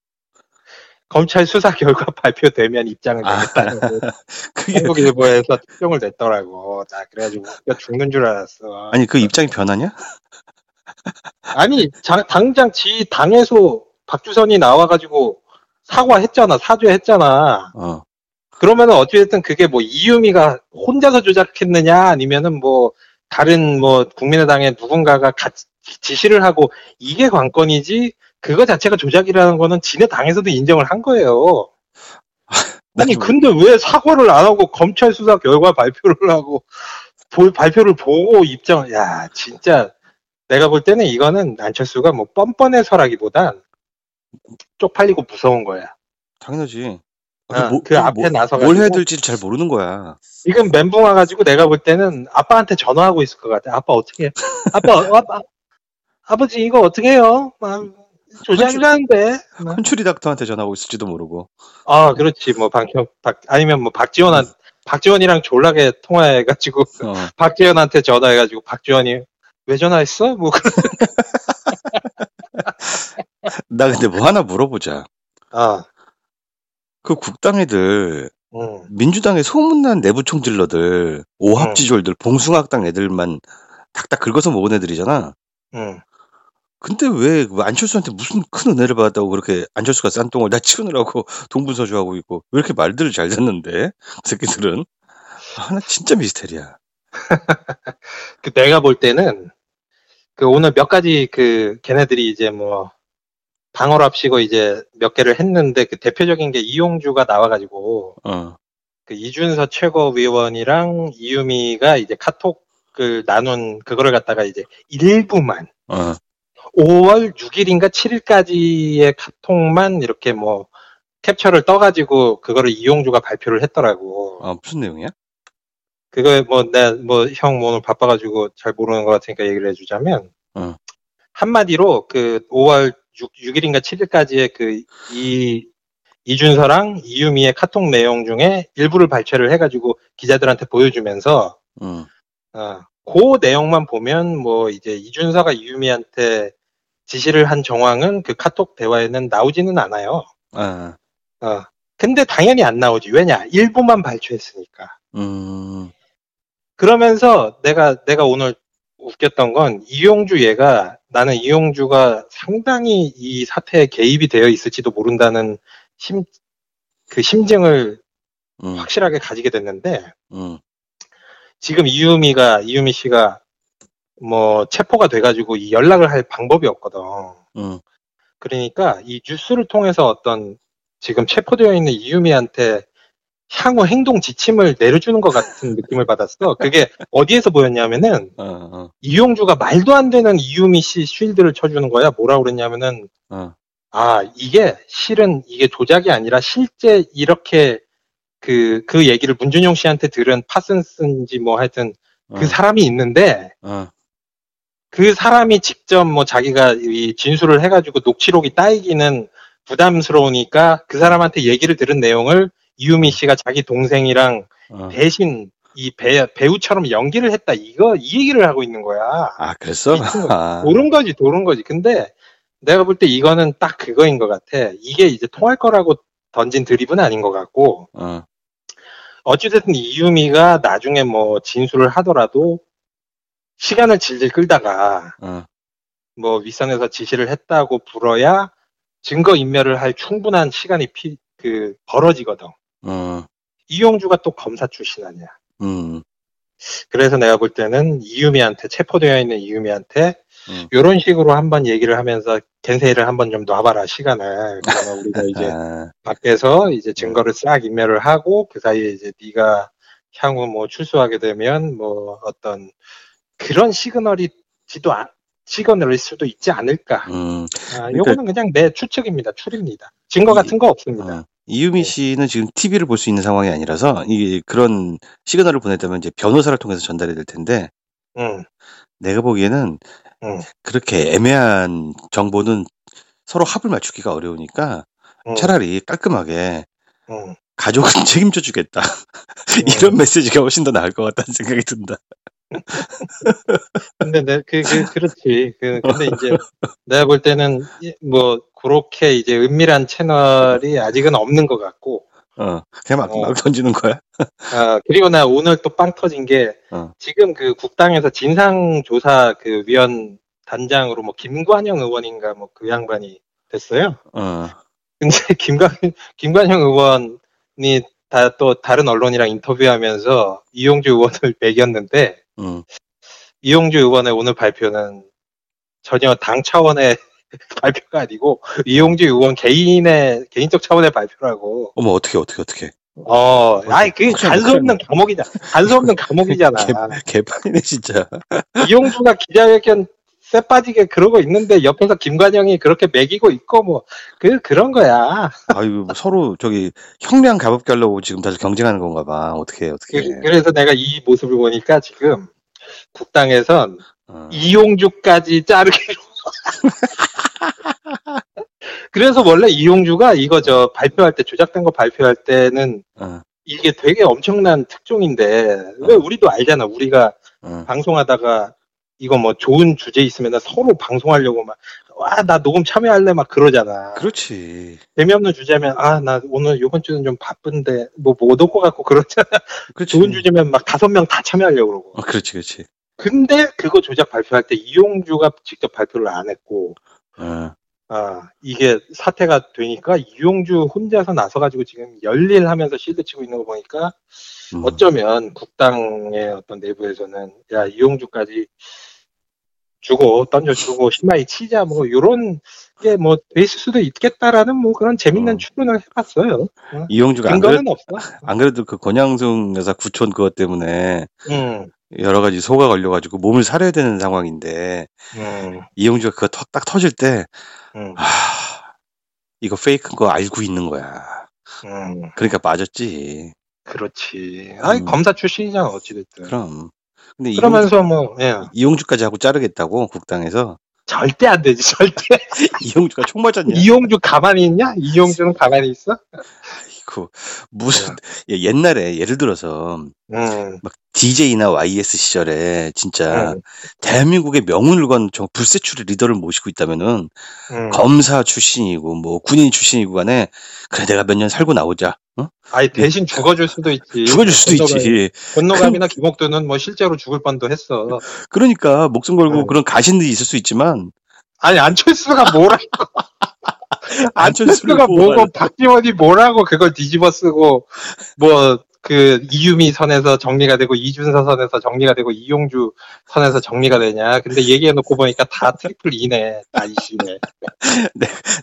검찰 수사 결과 발표되면 입장을 아. 내겠다는 그게, 한국일보에서 특종을 냈더라고. 나 그래가지고 죽는 줄 알았어. 아니, 그 입장이 변하냐? 아니, 자- 당장 지 당에서 박주선이 나와가지고 사과했잖아, 사죄했잖아. 어. 그러면은 어찌됐든 그게 뭐 이유미가 혼자서 조작했느냐, 아니면은 뭐 다른 뭐 국민의당의 누군가가 같이 지시를 하고 이게 관건이지. 그거 자체가 조작이라는 거는 지네 당에서도 인정을 한 거예요. 아니 좀- 근데 왜 사과를 안 하고 검찰 수사 결과 발표를 하고 볼 발표를 보고 입장 야 진짜 내가 볼 때는 이거는 안철수가 뭐 뻔뻔해서라기보단 쪽팔리고 무서운 거야. 당연하지. 아, 뭐- 그 앞에 뭐- 나서가지고 뭘 해야 될지 잘 모르는 거야. 지금 멘붕 와가지고 내가 볼 때는 아빠한테 전화하고 있을 것 같아. 아빠 어떻게 해? 아빠 어, 아빠 아버지 이거 어떻게 해요? 아, 조작이라는데. 헌추리 닥터한테 전화하고 있을지도 모르고. 아 그렇지 뭐 박형 박 아니면 뭐 박지원한 박지원이랑 졸라게 통화해가지고 어. 박지원한테 전화해가지고 박지원이 왜 전화했어? 뭐 그런 나 근데 뭐 하나 물어보자. 아 그 국당 애들, 음. 민주당의 소문난 내부 총질러들, 오합지졸들, 봉숭아학당 애들만 닥닥 긁어서 먹은 애들이잖아. 음. 근데 왜 안철수한테 무슨 큰 은혜를 받았다고 그렇게 안철수가 싼 똥을 다 치우느라고 동분서주하고 있고 왜 이렇게 말들을 잘 듣는데 그 새끼들은 아, 나 진짜 미스테리야. 그 내가 볼 때는 그 오늘 몇 가지 그 걔네들이 이제 뭐 방어랍시고 이제 몇 개를 했는데 그 대표적인 게 이용주가 나와가지고 어, 그 이준서 최고위원이랑 이유미가 이제 카톡을 나눈 그거를 갖다가 이제 일부만 어, 5월 6일인가 7일까지의 카톡만 이렇게 뭐 캡처를 떠가지고 그거를 이용주가 발표를 했더라고. 아, 무슨 내용이야? 그거 뭐 내가 뭐형 오늘 바빠가지고 잘 모르는 것 같으니까 얘기를 해주자면 어. 한마디로 그 5월 6, 6일인가 7일까지의 그 이 이준서랑 이유미의 카톡 내용 중에 일부를 발췌를 해가지고 기자들한테 보여주면서 응, 어, 그 내용만 보면 뭐 이제 이준서가 이유미한테 지시를 한 정황은 그 카톡 대화에는 나오지는 않아요. 아, 어. 근데 당연히 안 나오지. 왜냐? 일부만 발췌했으니까. 음, 그러면서 내가 내가 오늘 웃겼던 건 이용주 얘가 나는 이용주가 상당히 이 사태에 개입이 되어 있을지도 모른다는 심 그 심증을 음, 확실하게 가지게 됐는데 음, 지금 이유미가 이유미 씨가 뭐 체포가 돼가지고 이 연락을 할 방법이 없거든. 음, 그러니까 이 뉴스를 통해서 어떤 지금 체포되어 있는 이유미한테 향후 행동 지침을 내려주는 것 같은 느낌을 받았어. 그게 어디에서 보였냐면은 어, 어, 이용주가 말도 안 되는 이유미 씨 쉴드를 쳐주는 거야. 뭐라 그랬냐면은 어, 아 이게 실은 이게 조작이 아니라 실제 이렇게 그그 얘기를 문준용 씨한테 들은 파슨스인지 뭐 하여튼 그 어, 사람이 있는데 어, 그 사람이 직접 뭐 자기가 이 진술을 해가지고 녹취록이 따이기는 부담스러우니까 그 사람한테 얘기를 들은 내용을 이유미 씨가 자기 동생이랑 어. 대신 이 배, 배우처럼 연기를 했다 이거 이 얘기를 하고 있는 거야. 아, 그랬어? 아, 도른 거지 도른 거지. 근데 내가 볼 때 이거는 딱 그거인 것 같아. 이게 이제 통할 거라고 던진 드립은 아닌 것 같고 어, 어찌됐든 이유미가 나중에 뭐 진술을 하더라도 시간을 질질 끌다가 어, 뭐 윗선에서 지시를 했다고 불어야 증거 인멸을 할 충분한 시간이 피, 그 벌어지거든. 어, 이용주가 또 검사 출신 아니야. 음, 그래서 내가 볼 때는 이유미한테 체포되어 있는 이유미한테 음. 이런 식으로 한번 얘기를 하면서 겐세이를 한번 좀 놔봐라 시간을. 그러면 우리가 이제 아, 밖에서 이제 증거를 싹 인멸을 하고 그 사이에 이제 네가 향후 뭐 출소하게 되면 뭐 어떤 그런 시그널이 지도 아- 시그널일 수도 있지 않을까. 음, 아, 요거는 그냥 내 추측입니다. 추리입니다. 증거 이- 같은 거 없습니다. 어. 이유미 씨는 지금 TV를 볼 수 있는 상황이 아니라서 이게 그런 시그널을 보냈다면 이제 변호사를 통해서 전달이 될 텐데 응. 내가 보기에는 응. 그렇게 애매한 정보는 서로 합을 맞추기가 어려우니까 응. 차라리 깔끔하게 응. 가족은 책임져 주겠다. 이런 메시지가 훨씬 더 나을 것 같다는 생각이 든다. 근데 내, 그, 그, 그렇지. 그, 근데 이제 내가 볼 때는 이- 뭐 그렇게 이제 은밀한 채널이 아직은 없는 것 같고 어, 그냥 막, 어. 막 던지는 거야? 아, 그리고 나 오늘 또 빵 터진 게, 어. 지금 그 국당에서 진상조사 그 위원 단장으로 뭐 김관영 의원인가 뭐 그 양반이 됐어요. 어, 근데 김관, 김관영 의원이 다 또 다른 언론이랑 인터뷰하면서 이용주 의원을 매겼는데, 음, 이용주 의원의 오늘 발표는 전혀 당 차원의 발표가 아니고, 이용주 의원 개인의, 개인적 차원의 발표라고. 어머, 어떻게, 어떻게, 어떻게. 어, 아이, 그게 큰일 갈수 났네. 없는 감옥이잖아. 갈수 없는 감옥이잖아. 개판이네, 진짜. 이용주가 기자회견 쎄 빠지게 그러고 있는데 옆에서 김관영이 그렇게 매기고 있고 뭐 그 그런 거야. 아유, 뭐 서로 저기 형량 가볍게 하려고 지금 다들 경쟁하는 건가 봐. 어떻게, 어떻게. 그, 그래서 내가 이 모습을 보니까 지금 국당에선 어, 이용주까지 자르기로. 그래서 원래 이용주가 이거 저 발표할 때 조작된 거 발표할 때는 어, 이게 되게 엄청난 특종인데 왜 우리도 알잖아. 우리가 어. 방송하다가 이거 뭐 좋은 주제 있으면 서로 방송하려고 막 와 나 녹음 참여할래 막 그러잖아. 그렇지. 재미없는 주제면 아 나 오늘 이번 주는 좀 바쁜데 뭐 못 올 것 같고 그렇잖아. 그렇지. 좋은 주제면 막 다섯 명 다 참여하려고 그러고. 어, 그렇지, 그렇지. 근데 그거 조작 발표할 때 이용주가 직접 발표를 안 했고 어, 아 이게 사태가 되니까 이용주 혼자서 나서가지고 지금 열일하면서 실드 치고 있는 거 보니까 음. 어쩌면 국당의 어떤 내부에서는 야 이용주까지 주고 던져주고 심하게 치자 뭐 요런 게 뭐 돼 있을 수도 있겠다라는 뭐 그런 재밌는 어. 추론을 해봤어요. 이용주가 안, 그래, 근거는 없어. 안 그래도 그 권양승 여사 구촌 그것 때문에 음, 여러 가지 소가 걸려가지고 몸을 사려야 되는 상황인데 음, 이용주가 그거 터- 딱 터질 때 음, 아, 이거 페이크인 거 알고 있는 거야. 음, 그러니까 빠졌지. 그렇지. 음. 검사 출신이잖아 어찌됐든. 그럼. 근데 이용주, 그러면서 뭐 예. 이용주까지 하고 자르겠다고 국당에서 절대 안 되지 절대. 이용주가 총 맞았냐? 이용주 가만히 있냐? 이용주는 가만히 있어? 이거 무슨 예, 옛날에 예를 들어서 음, DJ나 YS 시절에 진짜 음, 대한민국의 명운을 건저 불세출의 리더를 모시고 있다면은 음. 검사 출신이고 뭐 군인 출신이고 간에 그래 내가 몇 년 살고 나오자. 어? 아니 대신 죽어줄 수도 있지. 죽어줄 수도 있지. 권노감이나 김옥도는 뭐 실제로 죽을 뻔도 했어. 그러니까 목숨 걸고 음. 그런 가신들이 있을 수 있지만 아니 안철수가 뭐라고? 안철수가 뭐고. 박지원이 뭐라고 그걸 뒤집어 쓰고 뭐 그 이유미 선에서 정리가 되고 이준서 선에서 정리가 되고 이용주 선에서 정리가 되냐? 근데 얘기해 놓고 보니까 다 트리플 이네, 다 이씨네.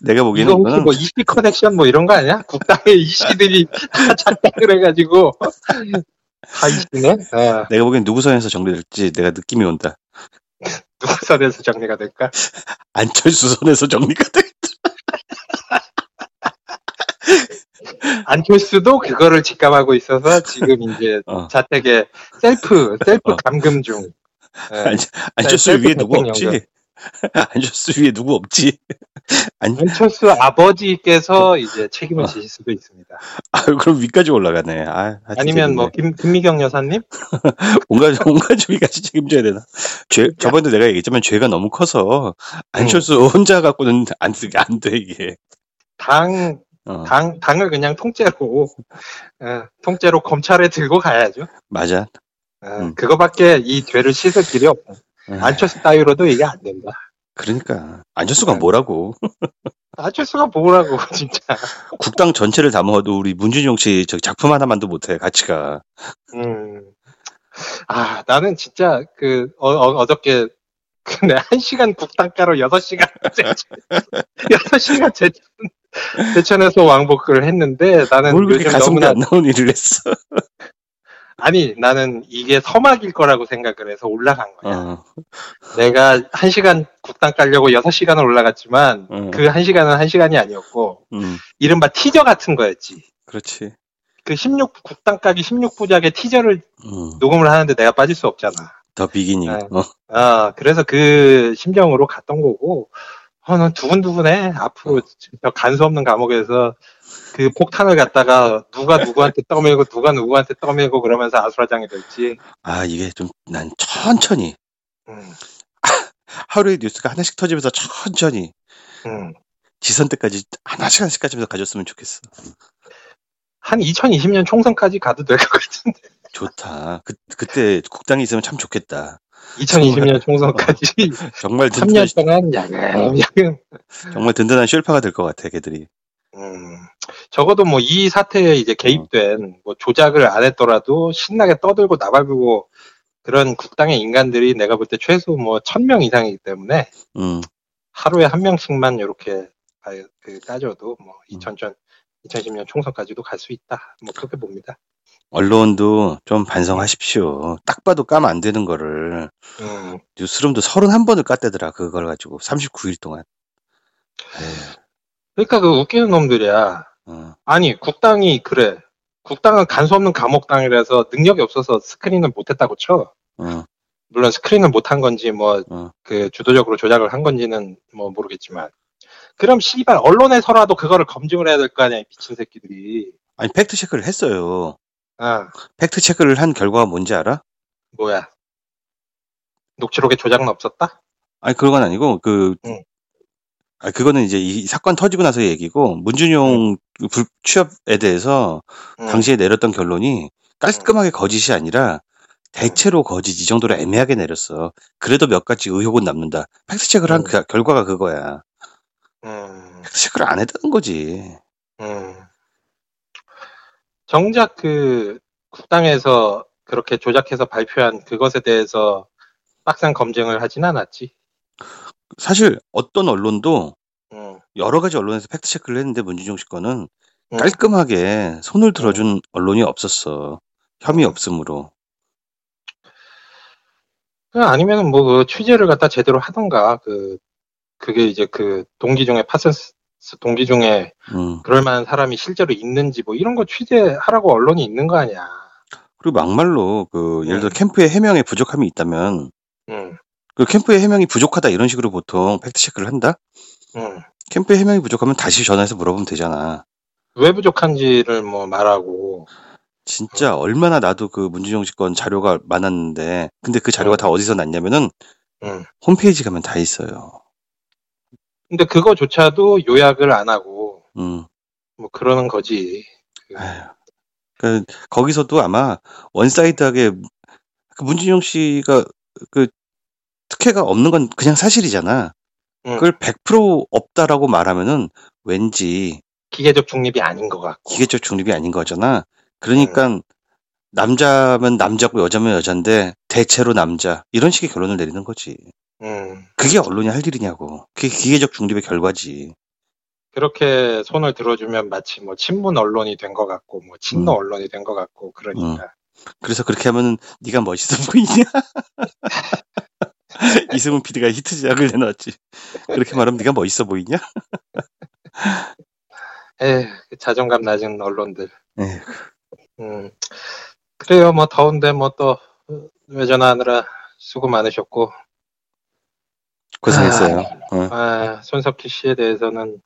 내가 보기에는 이거 혹시 뭐 이씨 커넥션 뭐 이런 거 아니야? 국당의 이씨들이 다 작당을 해가지고 다 이씨네. 어, 내가 보기엔 누구 선에서 정리될지 내가 느낌이 온다. 누구 선에서 정리가 될까? 안철수 선에서 정리가 돼. 안철수도 그거를 직감하고 있어서 지금 이제 어. 자택에 셀프 셀프 어. 감금 중. 예. 안, 안철수 셀프 위에 누구 없지? 안철수 위에 누구 없지? 안, 안철수 아버지께서 이제 책임을 어. 지실 수도 있습니다. 아유, 그럼 위까지 올라가네. 아, 하여튼 아니면 뭐. 김, 김미경 여사님? 온 가족, 온 가족이 같이 책임져야 되나? 죄, 저번에도 내가 얘기했지만 죄가 너무 커서 안철수 혼자 갖고는 안, 돼- 안 돼, 이게. 당 어, 당, 당을 그냥 통째로, 어, 통째로 검찰에 들고 가야죠. 맞아. 어, 음. 그거밖에 이 죄를 씻을 길이 없고. 에, 안철수 따위로도 이게 안 된다. 그러니까 안철수가 네. 뭐라고? 안철수가 뭐라고, 진짜. 국당 전체를 담아도 우리 문준용 씨저 작품 하나만도 못해 가치가. 음. 아, 나는 진짜, 그, 어, 어, 저께 근데 한 시간 국단가로 여섯 시간 여섯 시간 제 천, 제천에서 왕복을 했는데 나는 뭘 그렇게 가성비 너무나 안 나온 일을 했어? 아니 나는 이게 서막일 거라고 생각을 해서 올라간 거야. 어, 내가 한 시간 국단 깔려고 여섯 시간을 올라갔지만 음. 그한 시간은 한 시간이 아니었고 음, 이른바 티저 같은 거였지. 그렇지. 그 16, 국단 까기 16부작의 티저를 음, 녹음을 하는데 내가 빠질 수 없잖아. 더 비기닝. 네. 어, 아, 그래서 그 심정으로 갔던 거고, 어, 난 두근두근해. 앞으로 저 간수 없는 감옥에서 그 폭탄을 갖다가 누가 누구한테 떠밀고 누가 누구한테 떠밀고 그러면서 아수라장이 될지. 아 이게 좀 난 천천히 음, 하루에 뉴스가 하나씩 터지면서 천천히 음. 지선 때까지 하나씩 하나씩 가지면서 가졌으면 좋겠어. 한 2020년 총선까지 가도 될 것 같은데. 좋다. 그 그때 국당이 있으면 참 좋겠다. 2020년 총선까지 정말 든든한 3년 동안 야금 야금. 정말 든든한 쉘파가 될 것 같아 걔들이. 음, 적어도 뭐 이 사태에 이제 개입된 뭐 조작을 안 했더라도 신나게 떠들고 나발불고 그런 국당의 인간들이 내가 볼 때 최소 뭐 천 명 이상이기 때문에 음, 하루에 한 명씩만 이렇게 가- 그 따져도 뭐 음. 2000전 2010년 총선까지도 갈 수 있다. 뭐 그렇게 봅니다. 언론도 좀 반성하십시오. 딱 봐도 까면 안 되는 거를 음, 뉴스룸도 31번을 깠대더라 그걸 가지고 39일 동안. 에휴, 그러니까 그 웃기는 놈들이야. 어, 아니 국당이 그래. 국당은 간수 없는 감옥당이라서 능력이 없어서 스크린을 못했다고 쳐. 어, 물론 스크린을 못한 건지 뭐 어. 그 주도적으로 조작을 한 건지는 뭐 모르겠지만 그럼 씨발 언론에서라도 그거를 검증을 해야 될 거 아니야 이 미친 새끼들이 아니 팩트 체크를 했어요. 아 팩트 체크를 한 결과가 뭔지 알아? 뭐야 녹취록에 조작은 없었다 아니 그건 아니고 그 응. 아 그거는 이제 이 사건 터지고 나서 얘기고 문준용 불 취업에 대해서 음, 당시에 내렸던 결론이 깔끔하게 거짓이 아니라 대체로 거짓 이 정도로 애매하게 내렸어. 그래도 몇 가지 의혹은 남는다. 팩트 체크를 한 음. 그- 결과가 그거야. 음, 팩트 체크를 안 했다는 거지. 음. 정작 그 국당에서 그렇게 조작해서 발표한 그것에 대해서 빡센 검증을 하진 않았지 사실 어떤 언론도 음, 여러 가지 언론에서 팩트 체크를 했는데 문준용 씨 거는 음. 깔끔하게 손을 들어준 언론이 없었어. 혐의 음. 없음으로. 그 아니면은 뭐그 취재를 갖다 제대로 하던가 그 그게 이제 그 동기 중에 파슨스 동기 중에 음. 그럴 만한 사람이 실제로 있는지 뭐 이런 거 취재하라고 언론이 있는 거 아니야. 그리고 막말로 그 예를 들어 음. 캠프에 해명에 부족함이 있다면 응, 그 캠프에 해명이 부족하다 이런 식으로 보통 팩트 체크를 한다. 응. 캠프에 해명이 부족하면 다시 전화해서 물어보면 되잖아. 왜 부족한지를 뭐 말하고. 진짜 얼마나 나도 그 사건 자료가 많았는데 근데 그 자료가 어. 다 어디서 났냐면은 응. 홈페이지 가면 다 있어요. 근데 그거조차도 요약을 안 하고 음. 뭐 그러는 거지. 그, 아휴. 그 거기서도 아마 one-side하게 그 문준용 씨가 그 특혜가 없는 건 그냥 사실이잖아. 응. 그걸 100% 없다라고 말하면은 왠지 기계적 중립이 아닌 것 같고. 기계적 중립이 아닌 거잖아. 그러니까 남자면 남자고 여자면 여잔데 대체로 남자 이런 식의 결론을 내리는 거지. 응. 그게 언론이 할 일이냐고. 그게 기계적 중립의 결과지. 그렇게 손을 들어주면 마치 뭐 친문 언론이 된 것 같고 뭐 친노 음. 언론이 된 것 같고 그러니까. 그래서 그렇게 하면은 네가 멋있어 보이냐? 이승훈 PD가 히트작을 내놨지. 그렇게 말하면 네가 멋있어 보이냐? 에 자존감 낮은 언론들. 에휴. 음. 그래요. 뭐 더운데 뭐 또 외전하느라 수고 많으셨고. 고생했어요. 아, 어. 아, 손석희 씨에 대해서는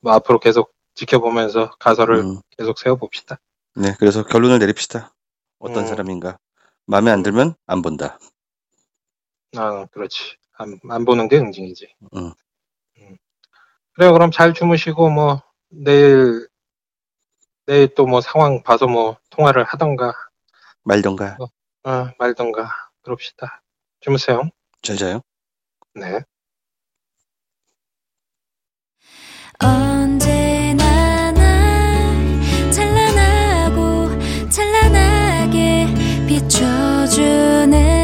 뭐 앞으로 계속 지켜보면서 가설을 음. 계속 세워봅시다. 네, 그래서 결론을 내립시다. 어떤 음. 사람인가. 마음에 안 들면 안 본다. 아, 그렇지. 안, 안 보는 게 응징이지. 어. 음. 그래요, 그럼 잘 주무시고, 뭐, 내일, 내일 또 뭐 상황 봐서 뭐 통화를 하던가. 말던가. 어, 어 말던가. 그럽시다. 주무세요. 잘 자요. 네. 언제나 찬란하고 찬란하게 비춰주는